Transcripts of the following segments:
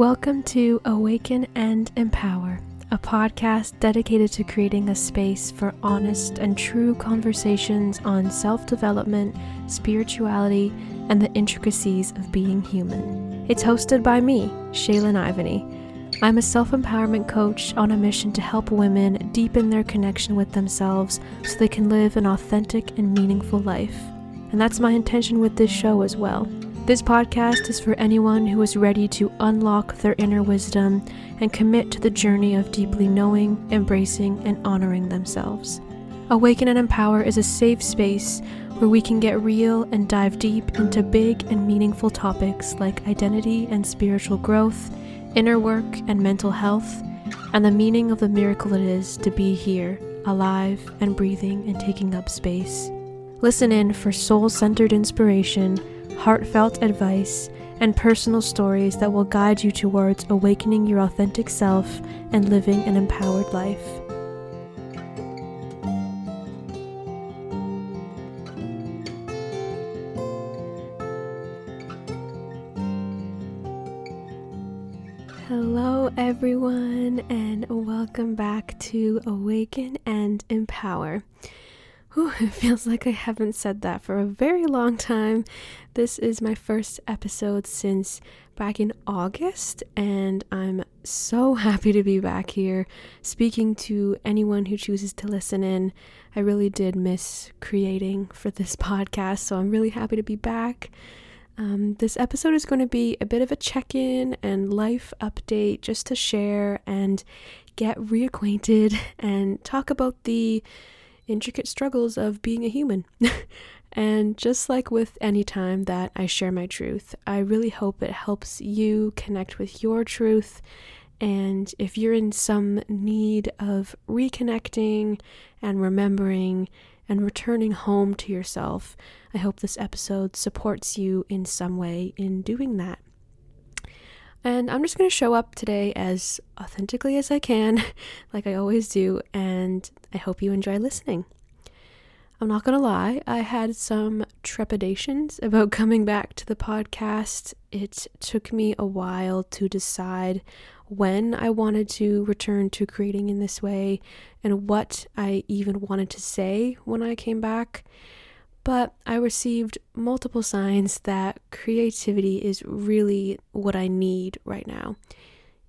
Welcome to Awaken and Empower, a podcast dedicated to creating a space for honest and true conversations on self development, spirituality, and the intricacies of being human. It's hosted by me, Shaylin Ivany. I'm a self empowerment coach on a mission to help women deepen their connection with themselves so they can live an authentic and meaningful life. And that's my intention with this show as well. This podcast is for anyone who is ready to unlock their inner wisdom and commit to the journey of deeply knowing, embracing, and honoring themselves. Awaken and Empower is a safe space where we can get real and dive deep into big and meaningful topics like identity and spiritual growth, inner work and mental health, and the meaning of the miracle it is to be here, alive and breathing and taking up space. Listen in for soul centered inspiration heartfelt advice, and personal stories that will guide you towards awakening your authentic self and living an empowered life. Hello, everyone, and welcome back to Awaken and Empower. Whew, it feels like I haven't said that for a very long time. This is my first episode since back in August, and I'm so happy to be back here speaking to anyone who chooses to listen in. I really did miss creating for this podcast, so I'm really happy to be back. Um, this episode is going to be a bit of a check in and life update just to share and get reacquainted and talk about the intricate struggles of being a human. and just like with any time that I share my truth, I really hope it helps you connect with your truth. And if you're in some need of reconnecting and remembering and returning home to yourself, I hope this episode supports you in some way in doing that. And I'm just going to show up today as authentically as I can, like I always do, and I hope you enjoy listening. I'm not going to lie, I had some trepidations about coming back to the podcast. It took me a while to decide when I wanted to return to creating in this way and what I even wanted to say when I came back but I received multiple signs that creativity is really what I need right now.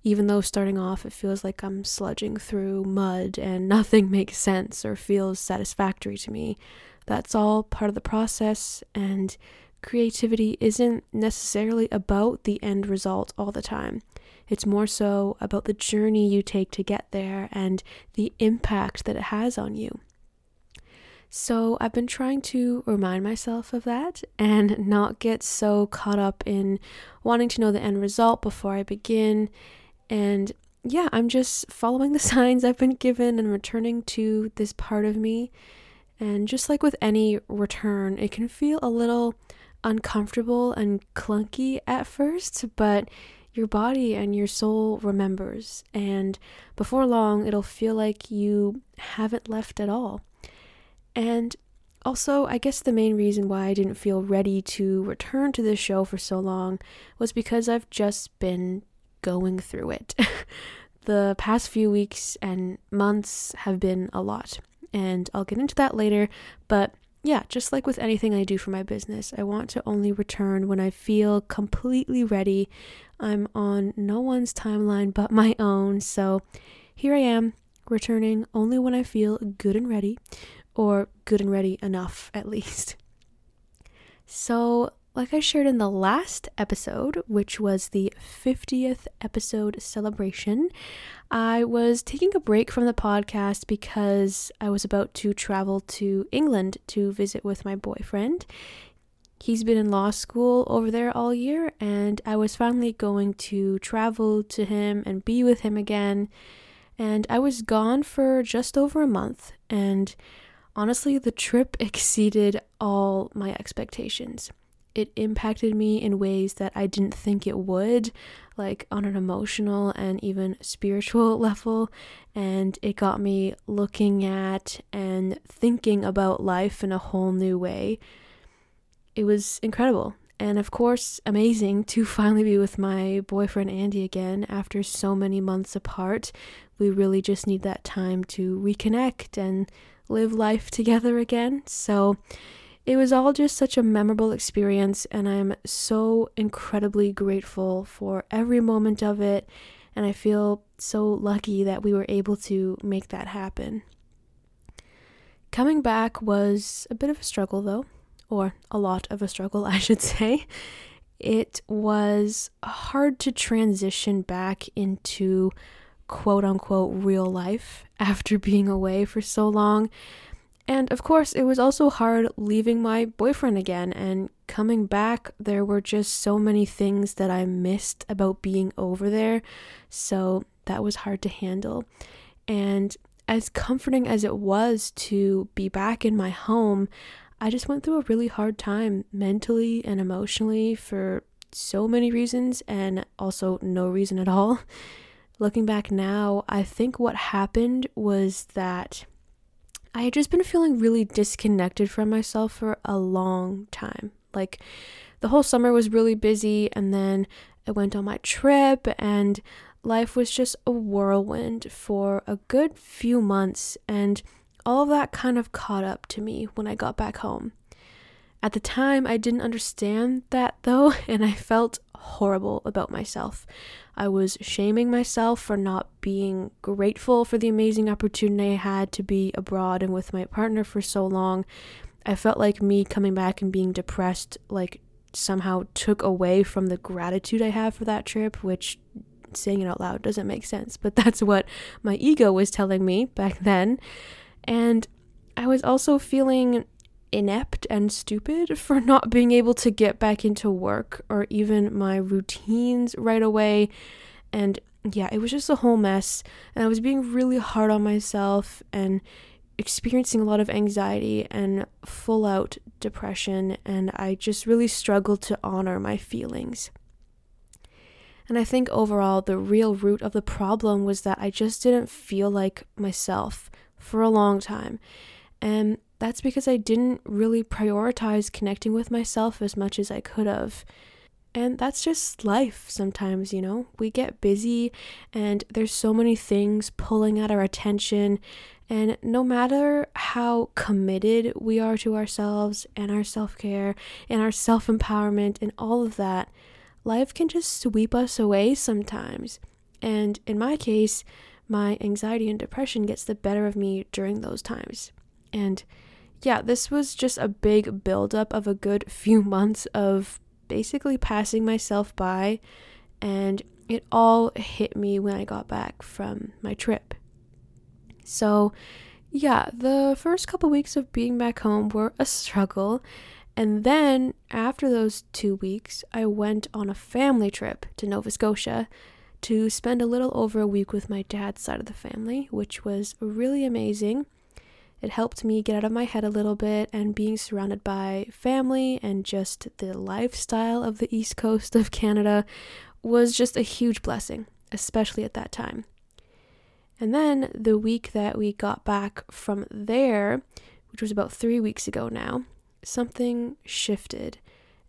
Even though starting off it feels like I'm sludging through mud and nothing makes sense or feels satisfactory to me, that's all part of the process, and creativity isn't necessarily about the end result all the time. It's more so about the journey you take to get there and the impact that it has on you. So I've been trying to remind myself of that and not get so caught up in wanting to know the end result before I begin. And yeah, I'm just following the signs I've been given and returning to this part of me. And just like with any return, it can feel a little uncomfortable and clunky at first, but your body and your soul remembers. And before long, it'll feel like you haven't left at all. And also, I guess the main reason why I didn't feel ready to return to this show for so long was because I've just been going through it. the past few weeks and months have been a lot, and I'll get into that later. But yeah, just like with anything I do for my business, I want to only return when I feel completely ready. I'm on no one's timeline but my own, so here I am, returning only when I feel good and ready or good and ready enough at least. So, like I shared in the last episode, which was the 50th episode celebration, I was taking a break from the podcast because I was about to travel to England to visit with my boyfriend. He's been in law school over there all year, and I was finally going to travel to him and be with him again. And I was gone for just over a month, and Honestly, the trip exceeded all my expectations. It impacted me in ways that I didn't think it would, like on an emotional and even spiritual level. And it got me looking at and thinking about life in a whole new way. It was incredible. And of course, amazing to finally be with my boyfriend Andy again after so many months apart. We really just need that time to reconnect and live life together again. So it was all just such a memorable experience, and I'm so incredibly grateful for every moment of it. And I feel so lucky that we were able to make that happen. Coming back was a bit of a struggle, though, or a lot of a struggle, I should say. It was hard to transition back into quote unquote real life after being away for so long. And of course, it was also hard leaving my boyfriend again and coming back. There were just so many things that I missed about being over there. So that was hard to handle. And as comforting as it was to be back in my home, I just went through a really hard time mentally and emotionally for so many reasons and also no reason at all. Looking back now, I think what happened was that I had just been feeling really disconnected from myself for a long time. Like the whole summer was really busy, and then I went on my trip, and life was just a whirlwind for a good few months, and all of that kind of caught up to me when I got back home. At the time, I didn't understand that though, and I felt horrible about myself. I was shaming myself for not being grateful for the amazing opportunity I had to be abroad and with my partner for so long. I felt like me coming back and being depressed, like, somehow took away from the gratitude I have for that trip, which saying it out loud doesn't make sense, but that's what my ego was telling me back then. And I was also feeling inept and stupid for not being able to get back into work or even my routines right away. And yeah, it was just a whole mess. And I was being really hard on myself and experiencing a lot of anxiety and full out depression. And I just really struggled to honor my feelings. And I think overall, the real root of the problem was that I just didn't feel like myself for a long time. And that's because I didn't really prioritize connecting with myself as much as I could have. And that's just life sometimes, you know? We get busy and there's so many things pulling at our attention. And no matter how committed we are to ourselves and our self care and our self empowerment and all of that, life can just sweep us away sometimes. And in my case, my anxiety and depression gets the better of me during those times. And yeah, this was just a big buildup of a good few months of basically passing myself by, and it all hit me when I got back from my trip. So, yeah, the first couple weeks of being back home were a struggle. And then after those two weeks, I went on a family trip to Nova Scotia to spend a little over a week with my dad's side of the family, which was really amazing. It helped me get out of my head a little bit, and being surrounded by family and just the lifestyle of the east coast of Canada was just a huge blessing, especially at that time. And then the week that we got back from there, which was about three weeks ago now, something shifted,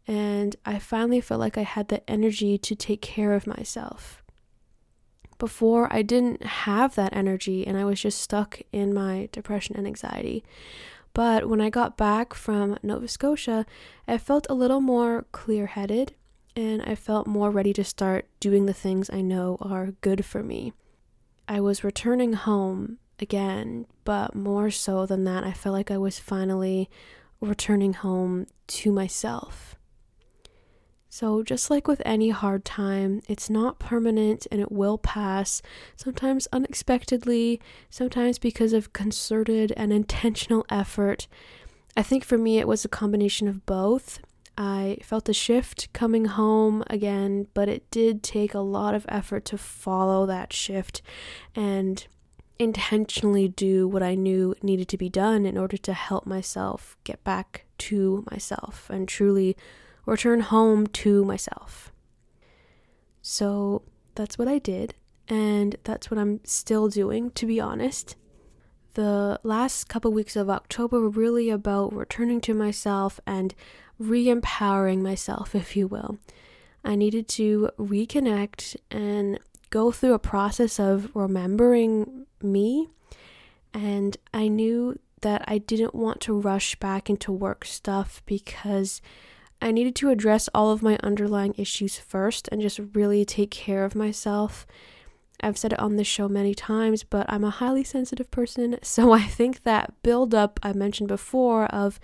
and I finally felt like I had the energy to take care of myself before I didn't have that energy and I was just stuck in my depression and anxiety. But when I got back from Nova Scotia, I felt a little more clear headed and I felt more ready to start doing the things I know are good for me. I was returning home again, but more so than that, I felt like I was finally returning home to myself. So, just like with any hard time, it's not permanent and it will pass, sometimes unexpectedly, sometimes because of concerted and intentional effort. I think for me, it was a combination of both. I felt a shift coming home again, but it did take a lot of effort to follow that shift and intentionally do what I knew needed to be done in order to help myself get back to myself and truly return home to myself. So that's what I did, and that's what I'm still doing, to be honest. The last couple weeks of October were really about returning to myself and re empowering myself, if you will. I needed to reconnect and go through a process of remembering me. And I knew that I didn't want to rush back into work stuff because I needed to address all of my underlying issues first and just really take care of myself. I've said it on this show many times, but I'm a highly sensitive person, so I think that buildup I mentioned before of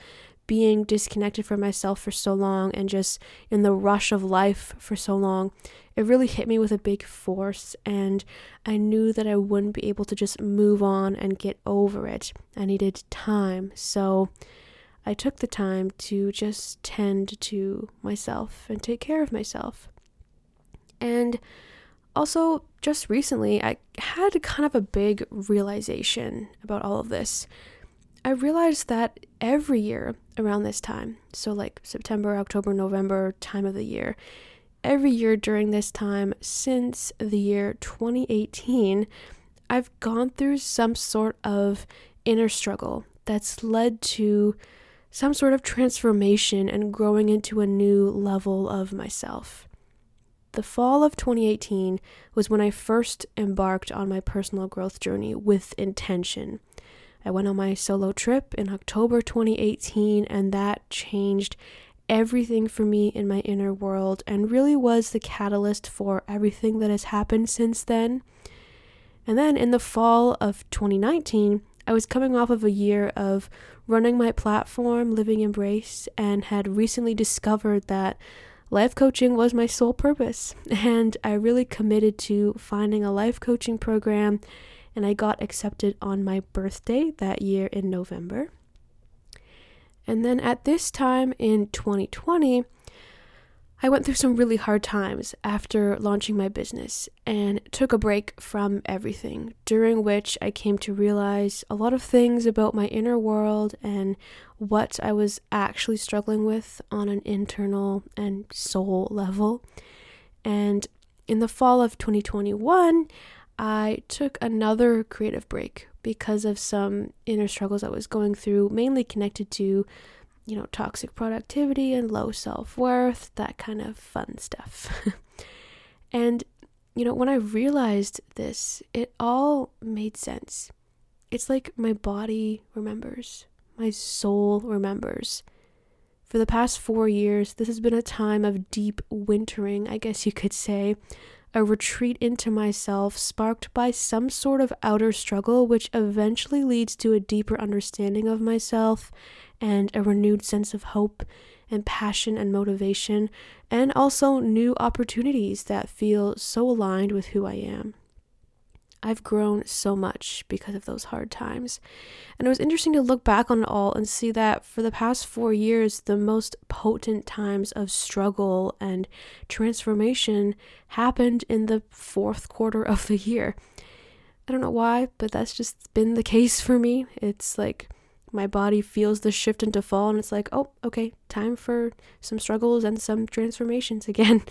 being disconnected from myself for so long and just in the rush of life for so long, it really hit me with a big force. And I knew that I wouldn't be able to just move on and get over it. I needed time. So I took the time to just tend to myself and take care of myself. And also, just recently, I had kind of a big realization about all of this. I realized that every year around this time, so like September, October, November time of the year, every year during this time since the year 2018, I've gone through some sort of inner struggle that's led to some sort of transformation and growing into a new level of myself. The fall of 2018 was when I first embarked on my personal growth journey with intention. I went on my solo trip in October 2018, and that changed everything for me in my inner world and really was the catalyst for everything that has happened since then. And then in the fall of 2019, I was coming off of a year of running my platform, Living Embrace, and had recently discovered that life coaching was my sole purpose. And I really committed to finding a life coaching program and I got accepted on my birthday that year in November. And then at this time in 2020, I went through some really hard times after launching my business and took a break from everything, during which I came to realize a lot of things about my inner world and what I was actually struggling with on an internal and soul level. And in the fall of 2021, I took another creative break because of some inner struggles I was going through, mainly connected to, you know, toxic productivity and low self worth, that kind of fun stuff. and, you know, when I realized this, it all made sense. It's like my body remembers, my soul remembers. For the past four years, this has been a time of deep wintering, I guess you could say, a retreat into myself sparked by some sort of outer struggle, which eventually leads to a deeper understanding of myself and a renewed sense of hope and passion and motivation, and also new opportunities that feel so aligned with who I am. I've grown so much because of those hard times. And it was interesting to look back on it all and see that for the past four years, the most potent times of struggle and transformation happened in the fourth quarter of the year. I don't know why, but that's just been the case for me. It's like my body feels the shift into fall, and it's like, oh, okay, time for some struggles and some transformations again.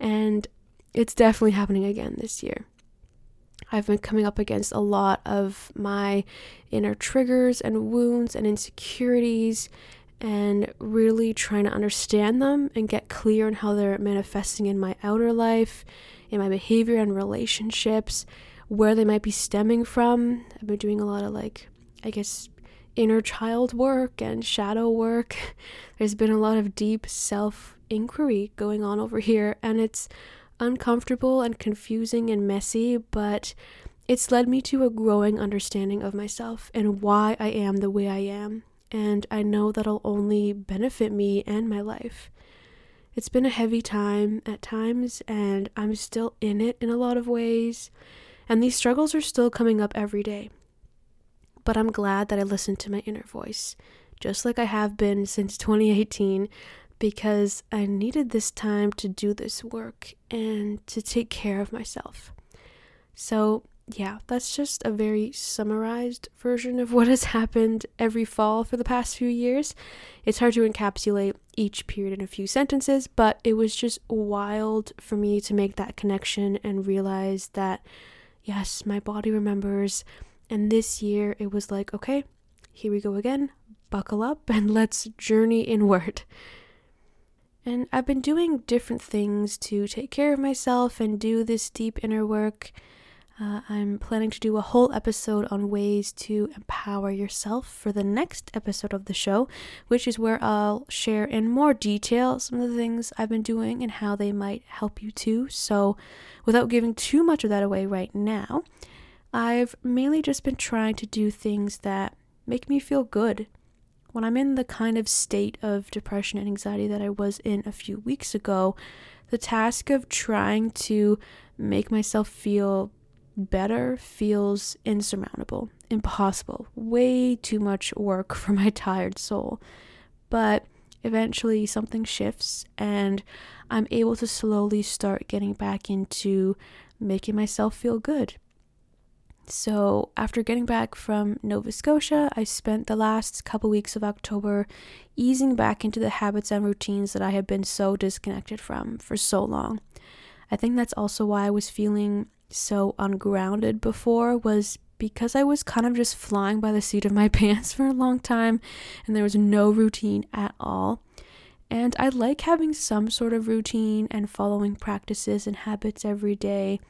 And it's definitely happening again this year. I've been coming up against a lot of my inner triggers and wounds and insecurities and really trying to understand them and get clear on how they're manifesting in my outer life, in my behavior and relationships, where they might be stemming from. I've been doing a lot of like, I guess, inner child work and shadow work. There's been a lot of deep self inquiry going on over here, and it's uncomfortable and confusing and messy, but it's led me to a growing understanding of myself and why I am the way I am. And I know that'll only benefit me and my life. It's been a heavy time at times, and I'm still in it in a lot of ways. And these struggles are still coming up every day. But I'm glad that I listened to my inner voice, just like I have been since 2018 because I needed this time to do this work and to take care of myself. So, yeah, that's just a very summarized version of what has happened every fall for the past few years. It's hard to encapsulate each period in a few sentences, but it was just wild for me to make that connection and realize that, yes, my body remembers. And this year it was like, okay, here we go again, buckle up and let's journey inward. And I've been doing different things to take care of myself and do this deep inner work. Uh, I'm planning to do a whole episode on ways to empower yourself for the next episode of the show, which is where I'll share in more detail some of the things I've been doing and how they might help you too. So, without giving too much of that away right now, I've mainly just been trying to do things that make me feel good when I'm in the kind of state of depression and anxiety that I was in a few weeks ago, the task of trying to make myself feel better feels insurmountable, impossible, way too much work for my tired soul. But eventually something shifts and I'm able to slowly start getting back into making myself feel good, so, after getting back from Nova Scotia, I spent the last couple weeks of October easing back into the habits and routines that I had been so disconnected from for so long. I think that's also why I was feeling so ungrounded before was because I was kind of just flying by the seat of my pants for a long time and there was no routine at all. And I like having some sort of routine and following practices and habits every day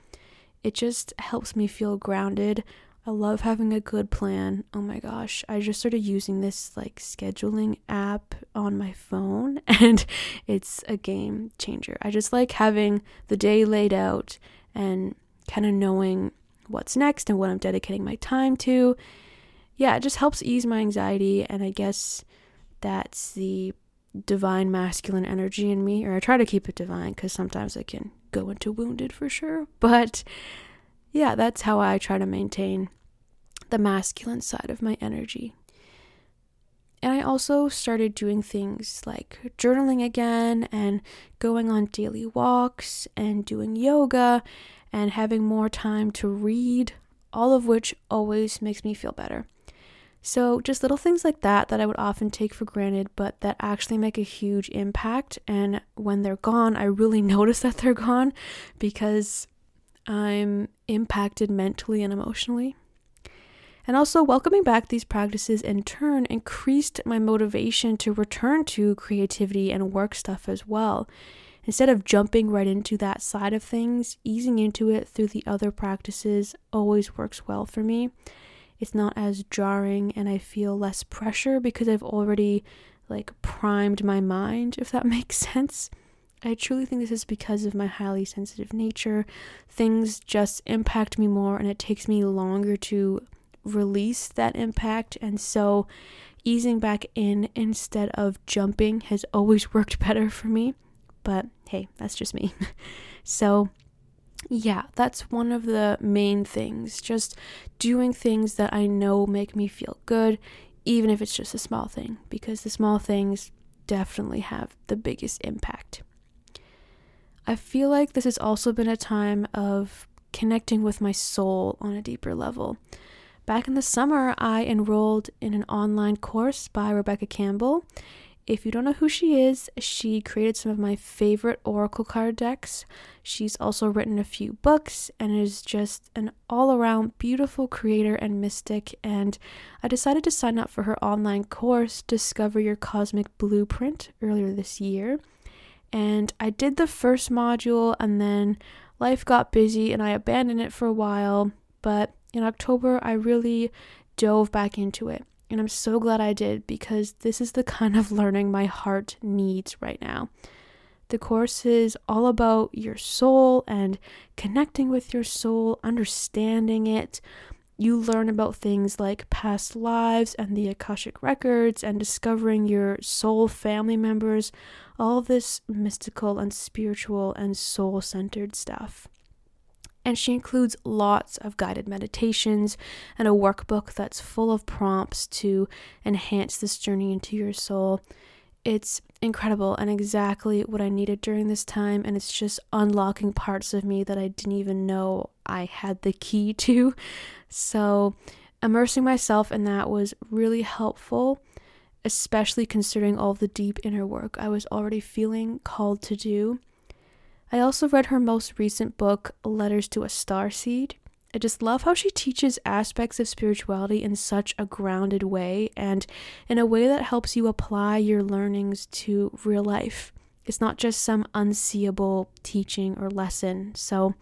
it just helps me feel grounded. I love having a good plan. Oh my gosh, I just started using this like scheduling app on my phone and it's a game changer. I just like having the day laid out and kind of knowing what's next and what I'm dedicating my time to. Yeah, it just helps ease my anxiety and I guess that's the divine masculine energy in me or I try to keep it divine cuz sometimes I can go into wounded for sure. But yeah, that's how I try to maintain the masculine side of my energy. And I also started doing things like journaling again and going on daily walks and doing yoga and having more time to read, all of which always makes me feel better. So, just little things like that that I would often take for granted, but that actually make a huge impact. And when they're gone, I really notice that they're gone because I'm impacted mentally and emotionally. And also, welcoming back these practices in turn increased my motivation to return to creativity and work stuff as well. Instead of jumping right into that side of things, easing into it through the other practices always works well for me it's not as jarring and I feel less pressure because I've already like primed my mind, if that makes sense. I truly think this is because of my highly sensitive nature. Things just impact me more and it takes me longer to release that impact. And so, easing back in instead of jumping has always worked better for me. But hey, that's just me. so, yeah, that's one of the main things. Just doing things that I know make me feel good, even if it's just a small thing, because the small things definitely have the biggest impact. I feel like this has also been a time of connecting with my soul on a deeper level. Back in the summer, I enrolled in an online course by Rebecca Campbell, if you don't know who she is, she created some of my favorite Oracle card decks. She's also written a few books and is just an all around beautiful creator and mystic. And I decided to sign up for her online course, Discover Your Cosmic Blueprint, earlier this year. And I did the first module, and then life got busy and I abandoned it for a while. But in October, I really dove back into it. And I'm so glad I did because this is the kind of learning my heart needs right now. The course is all about your soul and connecting with your soul, understanding it. You learn about things like past lives and the Akashic records and discovering your soul family members, all this mystical and spiritual and soul centered stuff and she includes lots of guided meditations and a workbook that's full of prompts to enhance this journey into your soul. It's incredible and exactly what I needed during this time, and it's just unlocking parts of me that I didn't even know I had the key to. So, immersing myself in that was really helpful, especially considering all the deep inner work I was already feeling called to do. I also read her most recent book, Letters to a Starseed. I just love how she teaches aspects of spirituality in such a grounded way and in a way that helps you apply your learnings to real life. It's not just some unseeable teaching or lesson. So,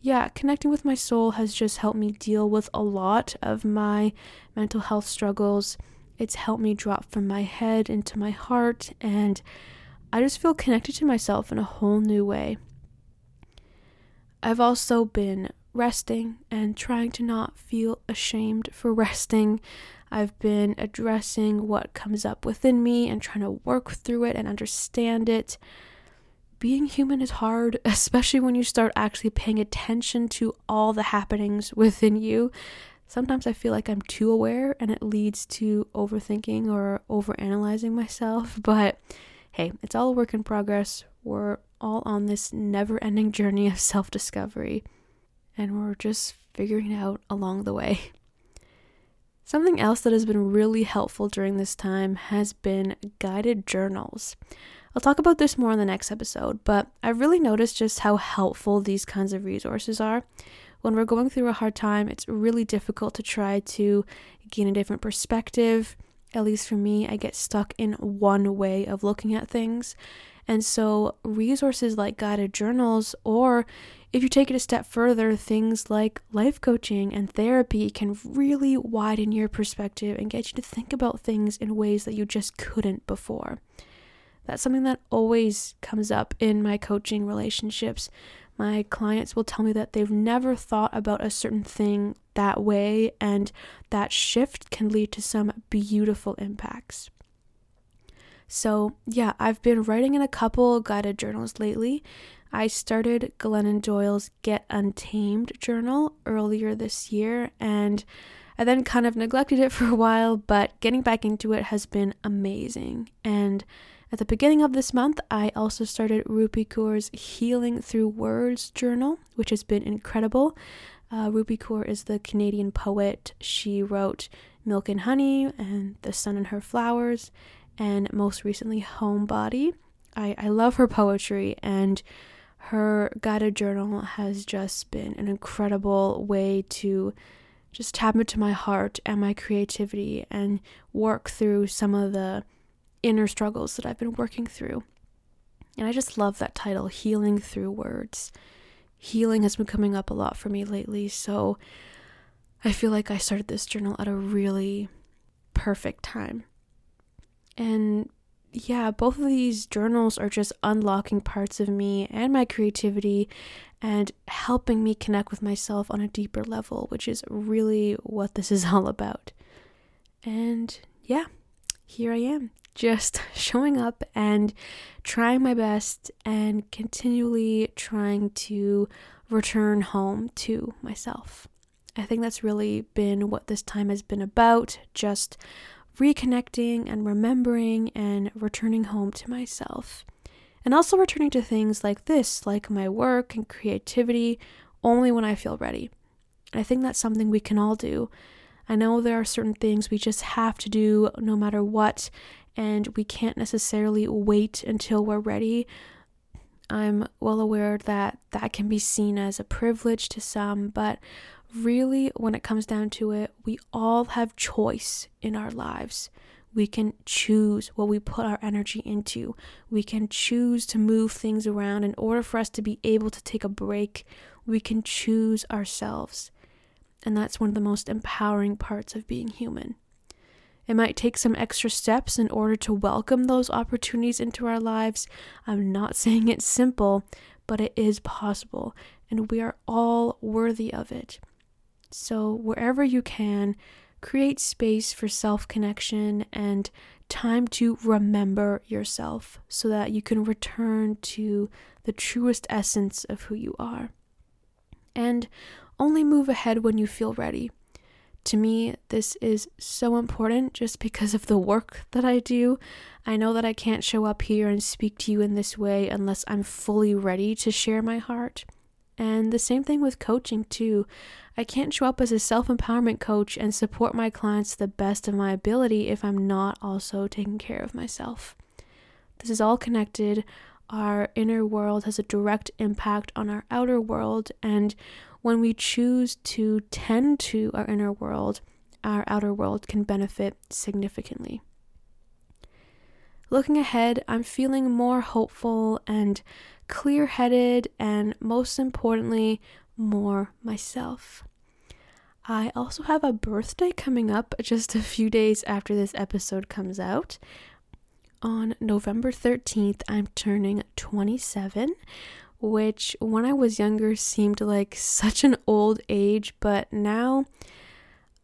yeah, connecting with my soul has just helped me deal with a lot of my mental health struggles. It's helped me drop from my head into my heart, and I just feel connected to myself in a whole new way. I've also been resting and trying to not feel ashamed for resting. I've been addressing what comes up within me and trying to work through it and understand it. Being human is hard, especially when you start actually paying attention to all the happenings within you. Sometimes I feel like I'm too aware and it leads to overthinking or overanalyzing myself, but hey, it's all a work in progress. We're all on this never ending journey of self discovery, and we're just figuring it out along the way. Something else that has been really helpful during this time has been guided journals. I'll talk about this more in the next episode, but I've really noticed just how helpful these kinds of resources are. When we're going through a hard time, it's really difficult to try to gain a different perspective at least for me, I get stuck in one way of looking at things. And so, resources like guided journals, or if you take it a step further, things like life coaching and therapy can really widen your perspective and get you to think about things in ways that you just couldn't before. That's something that always comes up in my coaching relationships. My clients will tell me that they've never thought about a certain thing that way, and that shift can lead to some beautiful impacts. So, yeah, I've been writing in a couple guided journals lately. I started Glennon Doyle's Get Untamed journal earlier this year, and I then kind of neglected it for a while, but getting back into it has been amazing. And at the beginning of this month, I also started Rupi Kaur's Healing Through Words journal, which has been incredible. Uh, Rupi Kaur is the Canadian poet. She wrote Milk and Honey and The Sun and Her Flowers, and most recently, Homebody. I, I love her poetry, and her guided journal has just been an incredible way to just tap into my heart and my creativity and work through some of the inner struggles that I've been working through. And I just love that title, Healing Through Words. Healing has been coming up a lot for me lately, so I feel like I started this journal at a really perfect time. And yeah, both of these journals are just unlocking parts of me and my creativity and helping me connect with myself on a deeper level, which is really what this is all about. And yeah, here I am, just showing up and trying my best and continually trying to return home to myself. I think that's really been what this time has been about just reconnecting and remembering and returning home to myself. And also returning to things like this, like my work and creativity, only when I feel ready. I think that's something we can all do. I know there are certain things we just have to do no matter what, and we can't necessarily wait until we're ready. I'm well aware that that can be seen as a privilege to some, but really, when it comes down to it, we all have choice in our lives. We can choose what we put our energy into. We can choose to move things around in order for us to be able to take a break. We can choose ourselves. And that's one of the most empowering parts of being human. It might take some extra steps in order to welcome those opportunities into our lives. I'm not saying it's simple, but it is possible, and we are all worthy of it. So, wherever you can, create space for self connection and time to remember yourself so that you can return to the truest essence of who you are. And only move ahead when you feel ready. To me, this is so important just because of the work that I do. I know that I can't show up here and speak to you in this way unless I'm fully ready to share my heart. And the same thing with coaching, too. I can't show up as a self empowerment coach and support my clients to the best of my ability if I'm not also taking care of myself. This is all connected. Our inner world has a direct impact on our outer world, and when we choose to tend to our inner world, our outer world can benefit significantly. looking ahead, I'm feeling more hopeful and clear headed, and most importantly, more myself. I also have a birthday coming up just a few days after this episode comes out. On November 13th, I'm turning 27, which when I was younger seemed like such an old age, but now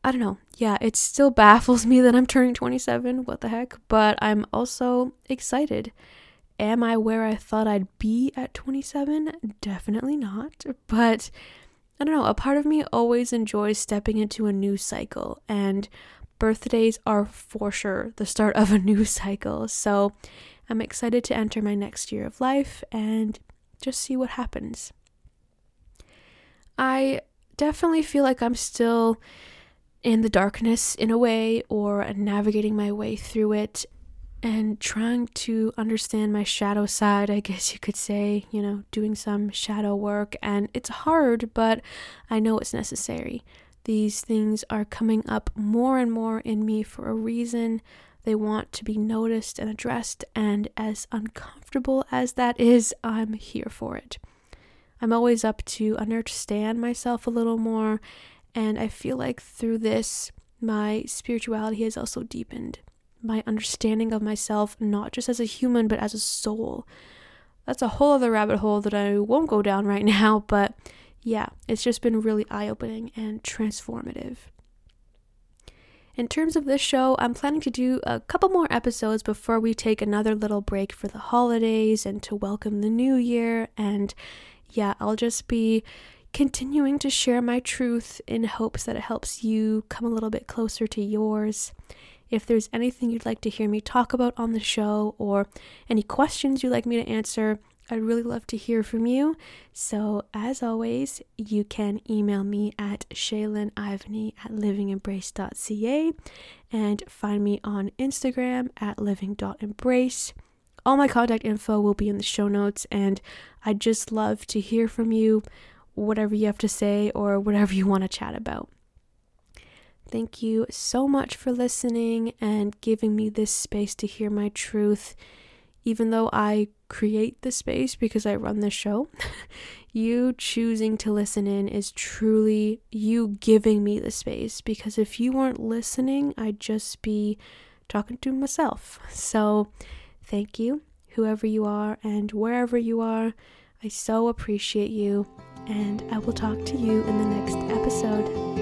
I don't know. Yeah, it still baffles me that I'm turning 27. What the heck? But I'm also excited. Am I where I thought I'd be at 27? Definitely not. But I don't know. A part of me always enjoys stepping into a new cycle, and birthdays are for sure the start of a new cycle. So I'm excited to enter my next year of life and just see what happens. I definitely feel like I'm still in the darkness in a way or navigating my way through it and trying to understand my shadow side, I guess you could say, you know, doing some shadow work. And it's hard, but I know it's necessary. These things are coming up more and more in me for a reason. They want to be noticed and addressed, and as uncomfortable as that is, I'm here for it. I'm always up to understand myself a little more and I feel like through this, my spirituality has also deepened. My understanding of myself, not just as a human, but as a soul. That's a whole other rabbit hole that I won't go down right now, but yeah, it's just been really eye opening and transformative. In terms of this show, I'm planning to do a couple more episodes before we take another little break for the holidays and to welcome the new year. And yeah, I'll just be continuing to share my truth in hopes that it helps you come a little bit closer to yours. If there's anything you'd like to hear me talk about on the show or any questions you'd like me to answer, I'd really love to hear from you. So, as always, you can email me at shaylinivany at livingembrace.ca and find me on Instagram at living.embrace. All my contact info will be in the show notes, and I'd just love to hear from you whatever you have to say or whatever you want to chat about. Thank you so much for listening and giving me this space to hear my truth. Even though I create the space because I run the show, you choosing to listen in is truly you giving me the space because if you weren't listening, I'd just be talking to myself. So, thank you, whoever you are and wherever you are. I so appreciate you and I will talk to you in the next episode.